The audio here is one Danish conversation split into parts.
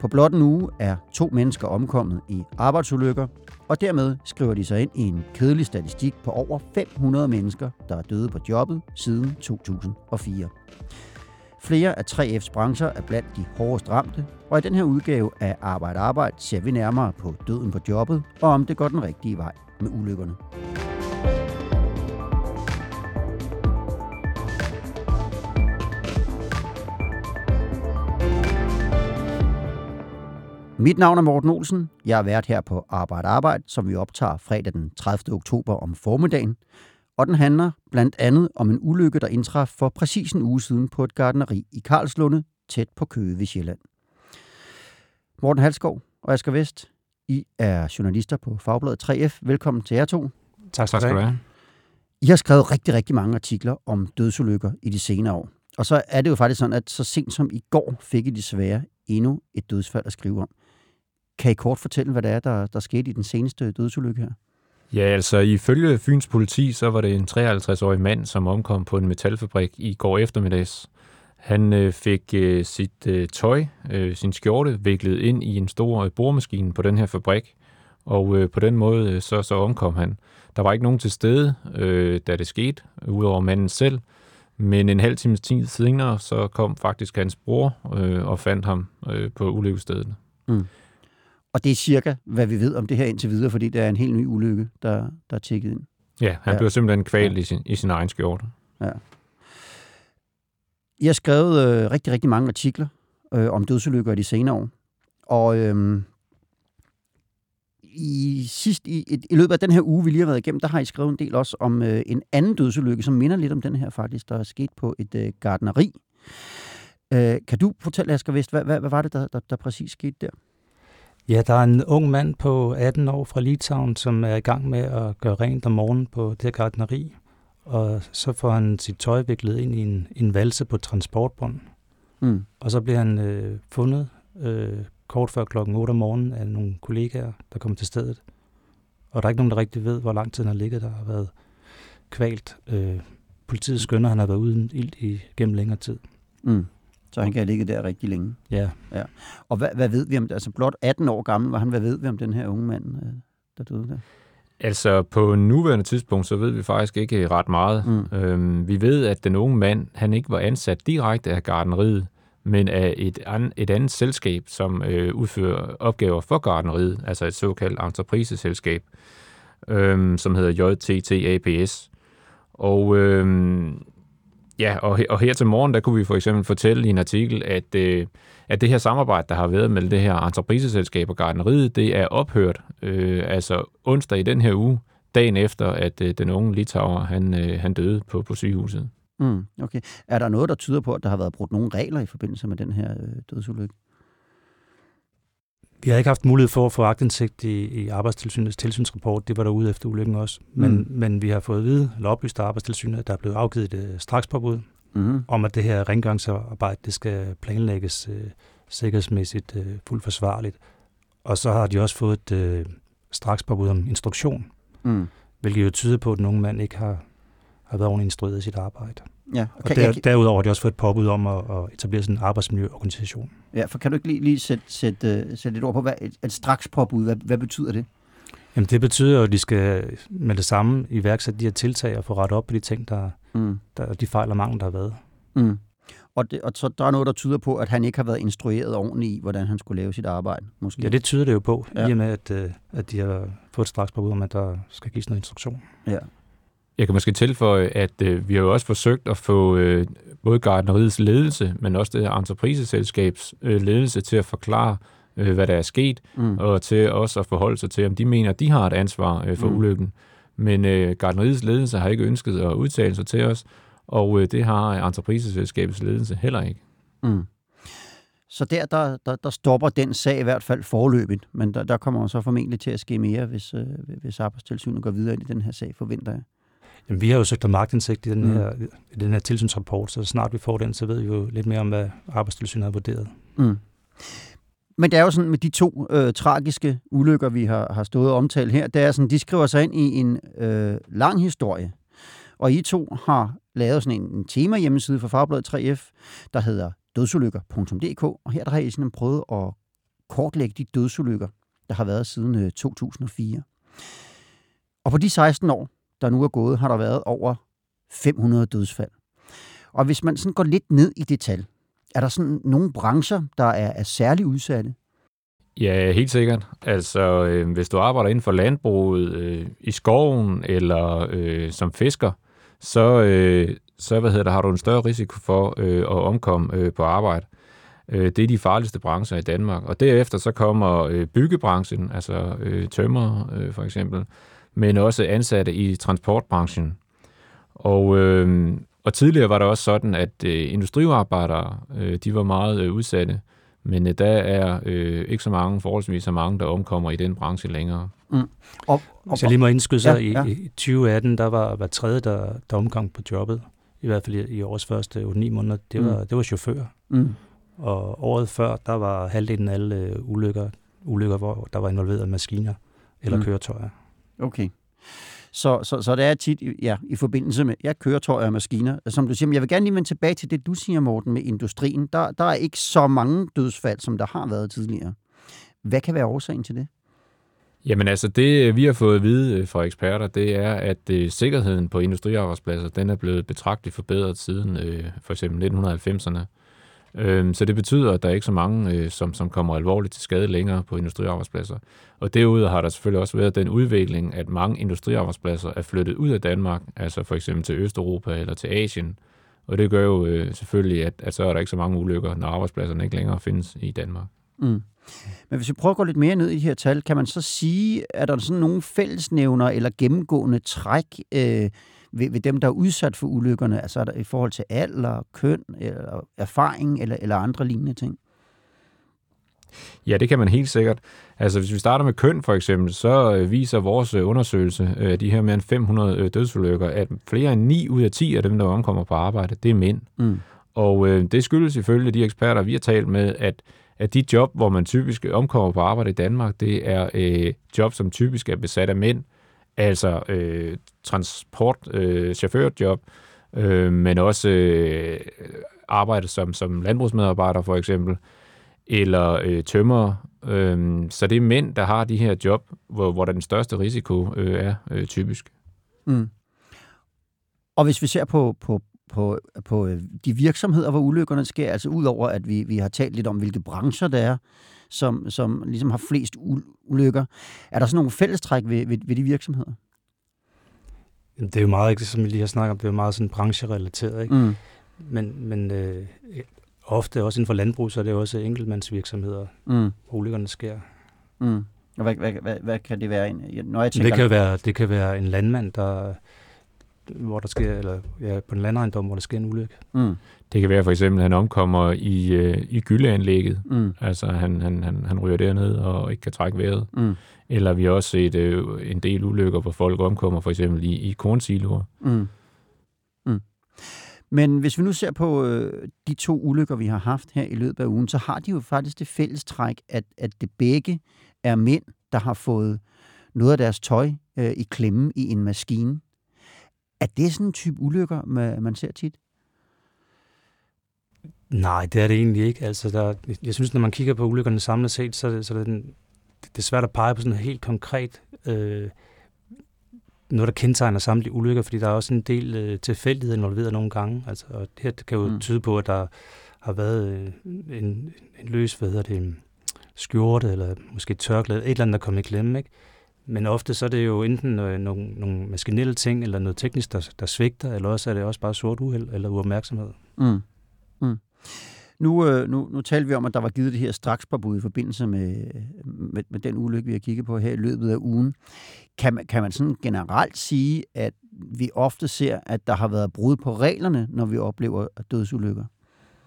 På blot en uge er to mennesker omkommet i arbejdsulykker, og dermed skriver de sig ind i en kedelig statistik på over 500 mennesker, der er døde på jobbet siden 2004. Flere af 3F's brancher er blandt de hårdest ramte, og i den her udgave af Arbejde Arbejde ser vi nærmere på døden på jobbet, og om det går den rigtige vej med ulykkerne. Mit navn er Morten Olsen. Jeg er vært her på Arbejde Arbejde, som vi optager fredag den 30. oktober om formiddagen. Og den handler blandt andet om en ulykke, der indtraf for præcis en uge siden på et gardneri i Karlslunde, tæt på Køge ved Sjælland. Morten Halskov og Asger Vest, I er journalister på Fagbladet 3F. Velkommen til jer to. Tak skal du have. I har skrevet rigtig, rigtig mange artikler om dødsulykker i de senere år. Og så er det jo faktisk sådan, at så sent som i går fik I desværre endnu et dødsfald at skrive om. Kan I kort fortælle, hvad det er, der, der skete i den seneste dødsulykke her? Ja, altså ifølge Fyns politi, så var det en 53-årig mand, som omkom på en metalfabrik i går eftermiddags. Han øh, fik øh, sit øh, tøj, øh, sin skjorte, viklet ind i en stor øh, boremaskine på den her fabrik, og øh, på den måde øh, så, så omkom han. Der var ikke nogen til stede, øh, da det skete, udover manden selv, men en halv times tid senere, så kom faktisk hans bror øh, og fandt ham øh, på ulykkesstedet. Mm. Og det er cirka, hvad vi ved om det her indtil videre, fordi det er en helt ny ulykke, der, der er tjekket ind. Ja, han ja. blev simpelthen kvalt ja. i, sin, i sin egen skjorte. Ja. Jeg har skrevet øh, rigtig, rigtig mange artikler øh, om dødsulykker i de senere år. Og øh, i, sidst, i, i, i løbet af den her uge, vi lige har været igennem, der har I skrevet en del også om øh, en anden dødsulykke, som minder lidt om den her faktisk, der er sket på et øh, gardneri. Øh, kan du fortælle, Asger Vest, hvad, hvad, hvad var det, der, der, der præcis skete der? Ja, der er en ung mand på 18 år fra Litauen, som er i gang med at gøre rent om morgenen på det gardneri. Og så får han sit tøj viklet ind i en, en valse på transportbånd. Mm. Og så bliver han øh, fundet øh, kort før klokken 8 om morgenen af nogle kollegaer, der kommer til stedet. Og der er ikke nogen, der rigtig ved, hvor lang tid han har ligget der har været kvalt. Øh, politiet skønner, at han har været uden ild i, gennem længere tid. Mm. Så han kan have ligget der rigtig længe. Ja. ja. Og hvad, hvad ved vi om det? Altså blot 18 år gammel var han. Hvad ved vi om den her unge mand, øh, der døde der? Altså på nuværende tidspunkt, så ved vi faktisk ikke ret meget. Mm. Øhm, vi ved, at den unge mand, han ikke var ansat direkte af gardneriet, men af et, an, et andet selskab, som øh, udfører opgaver for gardneriet, altså et såkaldt entrepriseselskab, øhm, som hedder JTT APS. Og øhm, Ja, og, og her til morgen, der kunne vi for eksempel fortælle i en artikel, at, øh, at det her samarbejde, der har været mellem det her entrepriseselskab og gardneriet, det er ophørt, øh, altså onsdag i den her uge, dagen efter, at øh, den unge litauer, han, øh, han døde på, på sygehuset. Mm, okay. Er der noget, der tyder på, at der har været brudt nogle regler i forbindelse med den her øh, dødsulykke? Vi har ikke haft mulighed for at få agtindsigt i, i Arbejdstilsynets tilsynsrapport. Det var der ude efter ulykken også. Men, mm. men vi har fået at vide, eller oplyst af Arbejdstilsynet, at der er blevet afgivet et uh, strakspåbud mm. om, at det her rengøringsarbejde det skal planlægges uh, sikkerhedsmæssigt uh, fuldt forsvarligt. Og så har de også fået et uh, strakspåbud om instruktion, mm. hvilket jo tyder på, at nogen mand ikke har, har været ordentligt instrueret i sit arbejde. Ja, okay, og der, jeg, derudover har de også fået et påbud om at, at etablere sådan en arbejdsmiljøorganisation. Ja, for kan du ikke lige, lige sætte, sætte, uh, sætte lidt ord på, hvad et, et straks påbud, hvad, hvad betyder det? Jamen det betyder at de skal med det samme iværksætte de her tiltag og få rettet op på de ting, der, mm. der de fejl og mangel, der har været. Mm. Og, det, og så der er noget, der tyder på, at han ikke har været instrueret ordentligt i, hvordan han skulle lave sit arbejde, måske? Ja, det tyder det jo på, ja. i og med, at, øh, at de har fået et straks påbud om, at der skal gives noget instruktion. Ja. Jeg kan måske tilføje, at øh, vi har jo også forsøgt at få øh, både gardneriets ledelse, men også det her entrepriseselskabs øh, ledelse til at forklare, øh, hvad der er sket, mm. og til også at forholde sig til, om de mener, at de har et ansvar øh, for mm. ulykken. Men øh, gardneriets ledelse har ikke ønsket at udtale sig til os, og øh, det har entrepriseselskabets ledelse heller ikke. Mm. Så der, der, der, der stopper den sag i hvert fald forløbigt, men der, der kommer så formentlig til at ske mere, hvis, øh, hvis arbejdstilsynet går videre ind i den her sag, forventer jeg. Jamen, vi har jo søgt om magtindsigt i den, mm. her, i den her tilsynsrapport, så snart vi får den, så ved vi jo lidt mere om, hvad arbejdstilsynet har vurderet. Mm. Men det er jo sådan med de to øh, tragiske ulykker, vi har, har stået og omtalt her, det er sådan, de skriver sig ind i en øh, lang historie. Og I to har lavet sådan en, en tema hjemmeside for Fagbladet 3F, der hedder dødsulykker.dk, og her der har I sådan prøvet at kortlægge de dødsulykker, der har været siden øh, 2004. Og på de 16 år, der nu er gået, har der været over 500 dødsfald. Og hvis man sådan går lidt ned i det tal, er der sådan nogle brancher, der er, er særlig udsatte? Ja, helt sikkert. Altså, øh, hvis du arbejder inden for landbruget, øh, i skoven eller øh, som fisker, så, øh, så hvad hedder det, har du en større risiko for øh, at omkomme øh, på arbejde. Øh, det er de farligste brancher i Danmark. Og derefter så kommer øh, byggebranchen, altså øh, tømmer øh, for eksempel, men også ansatte i transportbranchen. Og, øh, og tidligere var det også sådan, at øh, industriarbejdere, øh, de var meget øh, udsatte, men øh, der er øh, ikke så mange, forholdsvis så mange, der omkommer i den branche længere. Mm. Og, og, Hvis jeg lige må indskyde sig, ja, ja. I, i 2018, der var hver tredje, der, der omkom på jobbet, i hvert fald i, i årets første 8-9 måneder, det var, mm. det var chauffører. Mm. Og året før, der var halvdelen af alle øh, ulykker, ulykker, hvor der var involveret maskiner eller mm. køretøjer. Okay. Så, så, så det er tit ja, i forbindelse med ja, køretøjer og maskiner. Som du siger, men jeg vil gerne lige vende tilbage til det, du siger, Morten, med industrien. Der, der er ikke så mange dødsfald, som der har været tidligere. Hvad kan være årsagen til det? Jamen altså, det øh, vi har fået at vide øh, fra eksperter, det er, at uh, sikkerheden på industriarbejdspladser, den er blevet betragteligt forbedret siden uh, for eksempel 1990'erne. Øhm, så det betyder, at der er ikke så mange, øh, som, som kommer alvorligt til skade længere på industriarbejdspladser. Og derudover har der selvfølgelig også været den udvikling, at mange industriarbejdspladser er flyttet ud af Danmark, altså for eksempel til Østeuropa eller til Asien. Og det gør jo øh, selvfølgelig, at, at så er der ikke så mange ulykker, når arbejdspladserne ikke længere findes i Danmark. Mm. Men hvis vi prøver at gå lidt mere ned i de her tal, kan man så sige, at der er sådan nogle fællesnævner eller gennemgående træk, øh, ved, ved dem, der er udsat for ulykkerne? Altså i forhold til alder, køn, eller erfaring eller, eller andre lignende ting? Ja, det kan man helt sikkert. Altså, hvis vi starter med køn for eksempel, så øh, viser vores øh, undersøgelse af øh, de her mere end 500 dødsulykker, at flere end 9 ud af 10 af dem, der omkommer på arbejde, det er mænd. Mm. Og øh, det skyldes selvfølgelig de eksperter, vi har talt med, at, at de job, hvor man typisk omkommer på arbejde i Danmark, det er øh, job, som typisk er besat af mænd altså øh, transport, øh, øh, men også øh, arbejde som, som landbrugsmedarbejder for eksempel, eller øh, tømmer. Øh, så det er mænd, der har de her job, hvor, hvor der den største risiko øh, er øh, typisk. Mm. Og hvis vi ser på, på, på, på øh, de virksomheder, hvor ulykkerne sker, altså udover at vi, vi har talt lidt om, hvilke brancher det er, som, som ligesom har flest ulykker. Er der sådan nogle fællestræk ved, ved, ved de virksomheder? Det er jo meget, som vi lige har snakket om, det er jo meget sådan brancherelateret, ikke? Mm. Men, men øh, ofte også inden for landbrug, så er det også enkeltmandsvirksomheder, mm. hvor ulykkerne sker. Mm. Og hvad, hvad, hvad, hvad kan det være? Når jeg tænker... det, kan være, det kan være en landmand, der hvor der sker, eller ja, på en landejendom, hvor der sker en ulykke. Mm. Det kan være for eksempel, at han omkommer i, øh, i gyldeanlægget. Mm. Altså han, han, han, han ryger derned og ikke kan trække vejret. Mm. Eller vi har også set øh, en del ulykker, hvor folk omkommer for eksempel i, i kornsiloer. Mm. Mm. Men hvis vi nu ser på øh, de to ulykker, vi har haft her i løbet af ugen, så har de jo faktisk det fælles træk, at, at det begge er mænd, der har fået noget af deres tøj øh, i klemme i en maskine. Er det sådan en type ulykker, man ser tit? Nej, det er det egentlig ikke. Altså, der, jeg synes, når man kigger på ulykkerne samlet set, så, det, så det, den, det er svært at pege på sådan helt konkret øh, noget, der kendetegner samtlige ulykker, fordi der er også en del øh, tilfældighed involveret nogle gange. Altså, og det her kan jo mm. tyde på, at der har været øh, en, en løs, hvad hedder det, skjorte, eller måske tørklæde, et eller andet, der kom i klemme, ikke? Men ofte så er det jo enten øh, nogle, nogle maskinelle ting, eller noget teknisk, der, der svigter, eller også er det også bare sort uheld eller uopmærksomhed. Mm. Mm. Nu, øh, nu, nu talte vi om, at der var givet det her strakspåbud i forbindelse med, med, med den ulykke, vi har kigget på her i løbet af ugen. Kan man, kan man sådan generelt sige, at vi ofte ser, at der har været brud på reglerne, når vi oplever dødsulykker?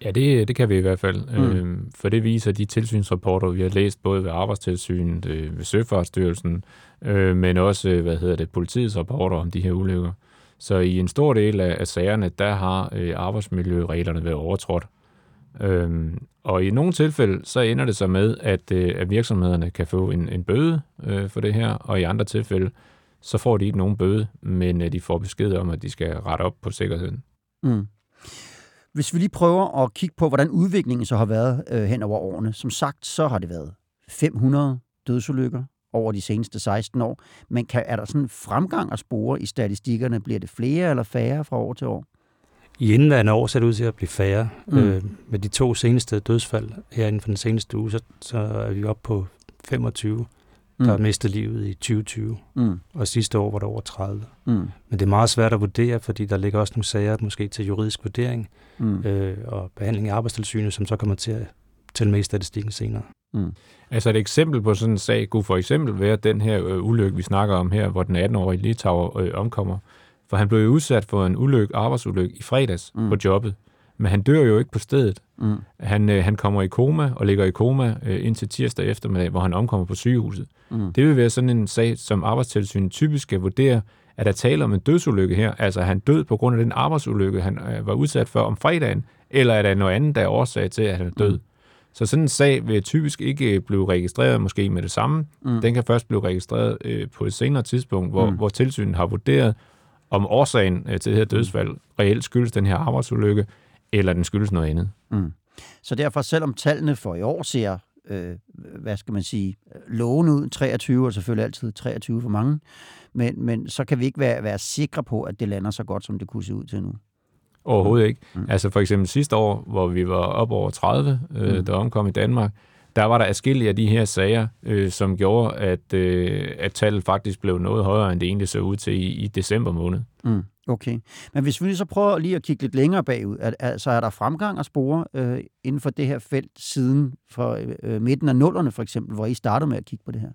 Ja, det, det kan vi i hvert fald. Mm. Øh, for det viser de tilsynsrapporter, vi har læst både ved Arbejdstilsynet, øh, ved Søfartsstyrelsen, øh, men også øh, hvad hedder det, politiets rapporter om de her ulykker. Så i en stor del af, af sagerne, der har øh, arbejdsmiljøreglerne været overtrådt. Øhm, og i nogle tilfælde, så ender det så med, at, øh, at virksomhederne kan få en, en bøde øh, for det her, og i andre tilfælde, så får de ikke nogen bøde, men øh, de får besked om, at de skal rette op på sikkerheden. Mm. Hvis vi lige prøver at kigge på, hvordan udviklingen så har været øh, hen over årene. Som sagt, så har det været 500 dødsulykker over de seneste 16 år. Men kan, er der sådan en fremgang at spore i statistikkerne? Bliver det flere eller færre fra år til år? I indværende år ser det ud til at blive færre. Mm. Øh, med de to seneste dødsfald her inden for den seneste uge, så, så er vi oppe på 25, mm. der har mistet livet i 2020. Mm. Og sidste år var der over 30. Mm. Men det er meget svært at vurdere, fordi der ligger også nogle sager måske til juridisk vurdering mm. øh, og behandling i arbejdstilsynet, som så kommer til at tælle med i statistikken senere. Mm. Altså et eksempel på sådan en sag kunne for eksempel være den her øh, ulykke, vi snakker om her, hvor den 18-årige Litauer øh, omkommer. For han blev jo udsat for en ulykke, arbejdsulykke i fredags mm. på jobbet. Men han dør jo ikke på stedet. Mm. Han, øh, han kommer i koma og ligger i koma øh, indtil tirsdag eftermiddag, hvor han omkommer på sygehuset. Mm. Det vil være sådan en sag, som arbejdstilsynet typisk skal vurdere, at der taler om en dødsulykke her. Altså, han død på grund af den arbejdsulykke, han øh, var udsat for om fredagen, eller er der noget andet, der er årsag til, at han er død. Mm. Så sådan en sag vil typisk ikke blive registreret måske med det samme. Mm. Den kan først blive registreret øh, på et senere tidspunkt, hvor, mm. hvor tilsynet har vurderet, om årsagen øh, til det her dødsfald reelt skyldes den her arbejdsulykke, eller den skyldes noget andet. Mm. Så derfor, selvom tallene for i år ser, øh, hvad skal man sige, lovende ud, 23 og selvfølgelig altid 23 for mange, men, men så kan vi ikke være, være sikre på, at det lander så godt, som det kunne se ud til nu. Overhovedet ikke. Mm. Altså for eksempel sidste år, hvor vi var op over 30, øh, mm. der omkom i Danmark, der var der afskillige af de her sager, øh, som gjorde, at, øh, at tallet faktisk blev noget højere, end det egentlig så ud til i, i december måned. Mm. Okay. Men hvis vi så prøver lige at kigge lidt længere bagud, er, altså er der fremgang at spore øh, inden for det her felt siden fra øh, midten af nullerne for eksempel, hvor I startede med at kigge på det her?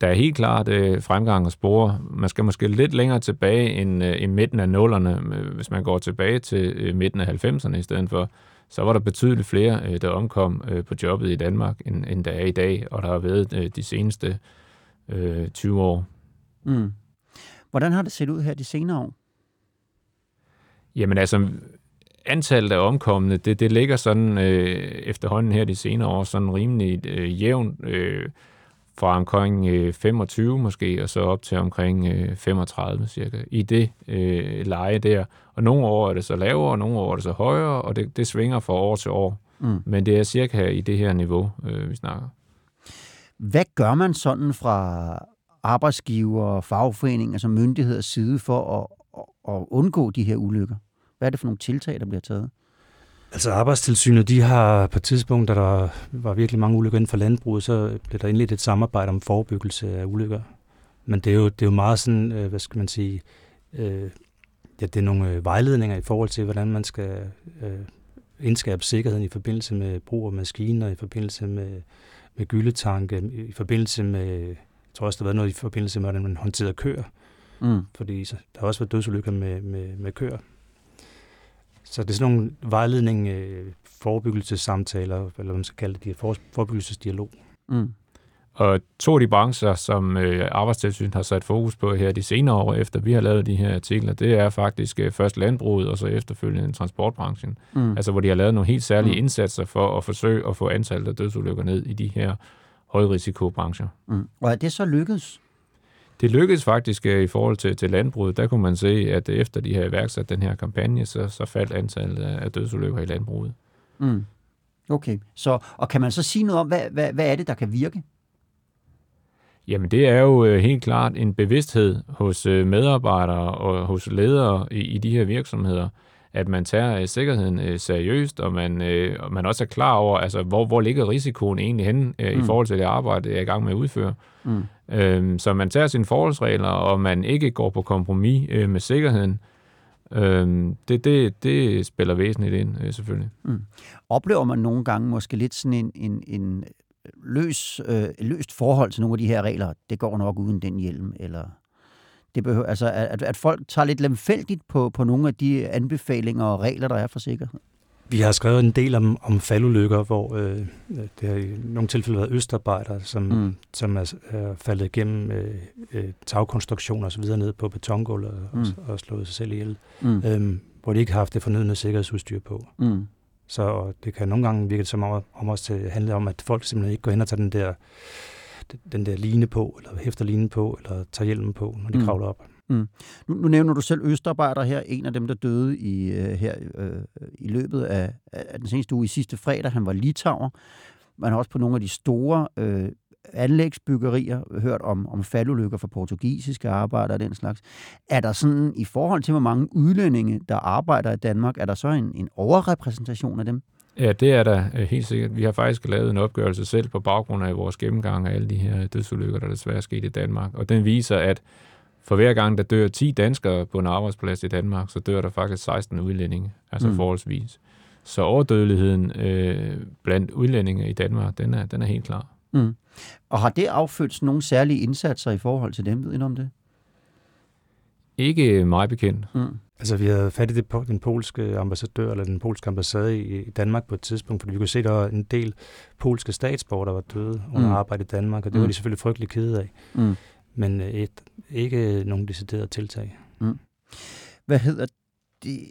Der er helt klart øh, fremgang at spore. Man skal måske lidt længere tilbage end øh, i midten af nullerne, øh, hvis man går tilbage til øh, midten af 90'erne i stedet for så var der betydeligt flere, øh, der omkom øh, på jobbet i Danmark, end, end der er i dag, og der har været øh, de seneste øh, 20 år. Mm. Hvordan har det set ud her de senere år? Jamen altså, antallet af omkomne, det, det ligger sådan øh, efterhånden her de senere år, sådan rimelig øh, jævnt. Øh, fra omkring øh, 25 måske, og så op til omkring øh, 35 cirka, i det øh, leje der. Og nogle år er det så lavere, og nogle år er det så højere, og det, det svinger fra år til år. Mm. Men det er cirka i det her niveau, øh, vi snakker. Hvad gør man sådan fra arbejdsgiver, fagforeninger, som myndigheders side for at, at, at undgå de her ulykker? Hvad er det for nogle tiltag, der bliver taget? Altså arbejdstilsynet, de har på et tidspunkt, da der var virkelig mange ulykker inden for landbruget, så blev der indledt et samarbejde om forebyggelse af ulykker. Men det er jo, det er jo meget sådan, øh, hvad skal man sige, øh, ja, det er nogle øh, vejledninger i forhold til, hvordan man skal øh, indskabe sikkerheden i forbindelse med brug af maskiner, i forbindelse med, med gyldetanke, i forbindelse med, jeg tror også, der har været noget i forbindelse med, hvordan man håndterer køer. Mm. Fordi så, der har også været dødsulykker med, med, med køer. Så det er sådan nogle vejledning, øh, forebyggelsessamtaler, eller hvad man skal kalde det, de forebyggelsesdialog. Mm. Og to af de brancher, som øh, Arbejdstilsynet har sat fokus på her de senere år, efter vi har lavet de her artikler, det er faktisk øh, først landbruget, og så efterfølgende transportbranchen. Mm. Altså hvor de har lavet nogle helt særlige mm. indsatser for at forsøge at få antallet af dødsulykker ned i de her højrisikobrancher. Mm. Og er det så lykkedes? det lykkedes faktisk øh, i forhold til, til landbruget. Der kunne man se, at efter de har iværksat den her kampagne, så, så faldt antallet af dødsulykker i landbruget. Mm. Okay, så, og kan man så sige noget om, hvad, hvad, hvad er det, der kan virke? Jamen det er jo øh, helt klart en bevidsthed hos øh, medarbejdere og hos ledere i, i de her virksomheder, at man tager øh, sikkerheden øh, seriøst, og man, øh, og man også er klar over, altså, hvor, hvor ligger risikoen egentlig henne øh, mm. i forhold til det arbejde, jeg er i gang med at udføre. Mm. Øh, så man tager sine forholdsregler, og man ikke går på kompromis øh, med sikkerheden. Øh, det, det, det spiller væsentligt ind, øh, selvfølgelig. Mm. Oplever man nogle gange måske lidt sådan en, en, en løs, øh, løst forhold til nogle af de her regler? Det går nok uden den hjelm, eller det behøver, altså, at, at folk tager lidt lemfældigt på, på nogle af de anbefalinger og regler, der er for sikkerhed? Vi har skrevet en del om, om faldulykker, hvor øh, det har i nogle tilfælde været østarbejdere, som, mm. som er, er faldet igennem øh, øh, tagkonstruktioner osv. ned på betongulvet og, mm. og, og slået sig selv ihjel, mm. øhm, hvor de ikke har haft det fornødende sikkerhedsudstyr på. Mm. Så det kan nogle gange virke som om, om også det handler om, at folk simpelthen ikke går hen og tager den der, den der line på, eller hæfter line på, eller tager hjelmen på, når de mm. kravler op. Mm. Nu, nu nævner du selv Østarbejder her, en af dem, der døde i, uh, her uh, i løbet af, af den seneste uge i sidste fredag. Han var litauer. Man har også på nogle af de store uh, anlægsbyggerier hørt om, om faldulykker for portugisiske arbejdere og den slags. Er der sådan, i forhold til hvor mange udlændinge, der arbejder i Danmark, er der så en, en overrepræsentation af dem? Ja, det er der helt sikkert. Vi har faktisk lavet en opgørelse selv på baggrund af vores gennemgang af alle de her dødsulykker, der desværre er sket i Danmark. Og den viser, at for hver gang, der dør 10 danskere på en arbejdsplads i Danmark, så dør der faktisk 16 udlændinge, altså mm. forholdsvis. Så overdødeligheden øh, blandt udlændinge i Danmark, den er, den er helt klar. Mm. Og har det affødt nogle særlige indsatser i forhold til dem? Ved I om det? Ikke meget bekendt. Mm. Altså, vi havde fat i det, den polske ambassadør, eller den polske ambassade i, Danmark på et tidspunkt, fordi vi kunne se, at der var en del polske statsborgere, der var døde under mm. arbejde i Danmark, og det mm. var de selvfølgelig frygtelig kede af. Mm. Men øh, et, ikke nogen decideret tiltag. Mm. Hvad hedder det?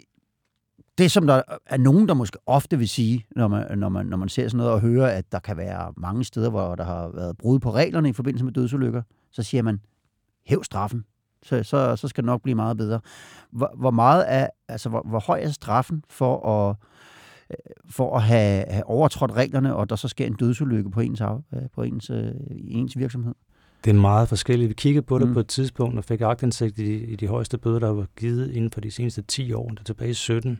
Det, som der er nogen, der måske ofte vil sige, når man, når, man, når man ser sådan noget og hører, at der kan være mange steder, hvor der har været brud på reglerne i forbindelse med dødsulykker, så siger man, hæv straffen så, så, så skal det nok blive meget bedre. Hvor, hvor meget er, altså, hvor, hvor høj er straffen for at, øh, for at have, have overtrådt reglerne, og der så sker en dødsulykke på ens, øh, på ens, øh, ens virksomhed? Det er meget forskelligt. Vi kiggede på det mm. på et tidspunkt og fik agtindsigt i, i de højeste bøder, der var givet inden for de seneste 10 år, der tilbage i 17.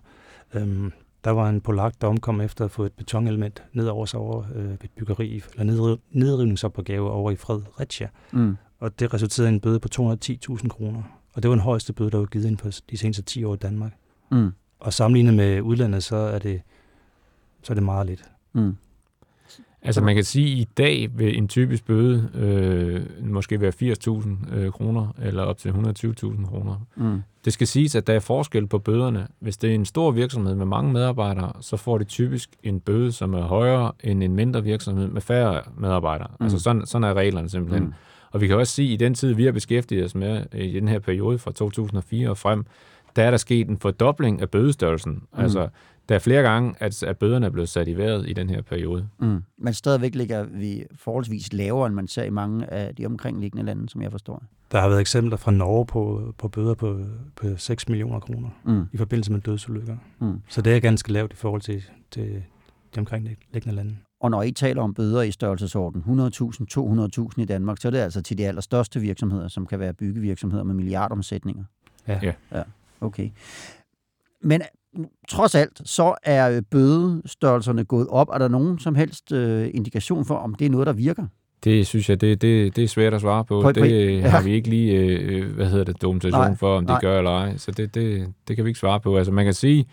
Øhm, der var en polak, der omkom efter at få et betonelement ned over sig over øh, et byggeri, eller nedrivningsopgave over i Fredericia. Mm og det resulterede i en bøde på 210.000 kroner. Og det var den højeste bøde, der var givet inden for de seneste 10 år i Danmark. Mm. Og sammenlignet med udlandet, så er det, så er det meget lidt. Mm. Altså man kan sige, at i dag vil en typisk bøde øh, måske være 80.000 øh, kroner, eller op til 120.000 kroner. Mm. Det skal siges, at der er forskel på bøderne. Hvis det er en stor virksomhed med mange medarbejdere, så får de typisk en bøde, som er højere end en mindre virksomhed med færre medarbejdere. Mm. Altså sådan, sådan er reglerne simpelthen. Mm. Og vi kan også sige, at i den tid, vi har beskæftiget os med i den her periode fra 2004 og frem, der er der sket en fordobling af bødestørrelsen. Mm. Altså, der er flere gange, at, at bøderne er blevet sat i vejret i den her periode. Mm. Men stadigvæk ligger vi forholdsvis lavere, end man ser i mange af de omkringliggende lande, som jeg forstår. Der har været eksempler fra Norge på, på bøder på, på 6 millioner kroner mm. i forbindelse med dødsulykker. Mm. Så det er ganske lavt i forhold til, til de omkringliggende lande. Og når I taler om bøder i størrelsesorden 100.000, 200.000 i Danmark, så er det altså til de allerstørste virksomheder, som kan være byggevirksomheder med milliardomsætninger. Ja. ja. ja. Okay. Men trods alt, så er bødestørrelserne gået op. Er der nogen som helst øh, indikation for, om det er noget, der virker? Det synes jeg, det, det, det er svært at svare på. på det ja. har vi ikke lige, øh, hvad hedder det, dokumentation nej, for, om det nej. gør eller ej. Så det, det, det kan vi ikke svare på. Altså man kan sige,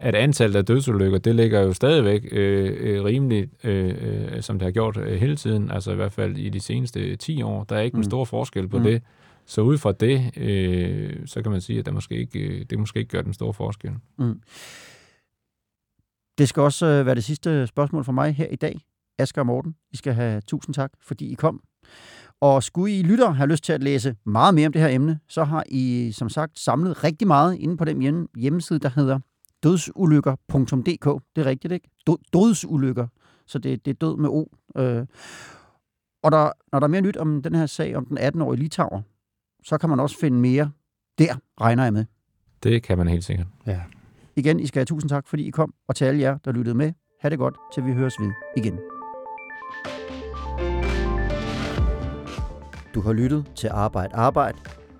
at antallet af dødsulykker, det ligger jo stadigvæk øh, øh, rimeligt, øh, øh, som det har gjort øh, hele tiden, altså i hvert fald i de seneste 10 år. Der er ikke mm. en stor forskel på mm. det. Så ud fra det, øh, så kan man sige, at det måske ikke, øh, det måske ikke gør den store forskel. Mm. Det skal også øh, være det sidste spørgsmål for mig her i dag. Asger og Morten, I skal have tusind tak, fordi I kom. Og skulle I lytter have lyst til at læse meget mere om det her emne, så har I som sagt samlet rigtig meget inde på den hjemmeside, der hedder dødsulykker.dk. Det er rigtigt, ikke? Dødsulykker. Så det, det er død med O. Øh. Og der, når der er mere nyt om den her sag om den 18-årige Litauer, så kan man også finde mere der, regner jeg med. Det kan man helt sikkert. Ja. Igen, I skal have tusind tak, fordi I kom, og til alle jer, der lyttede med. Ha' det godt, til vi høres ved igen. Du har lyttet til Arbejde Arbejde.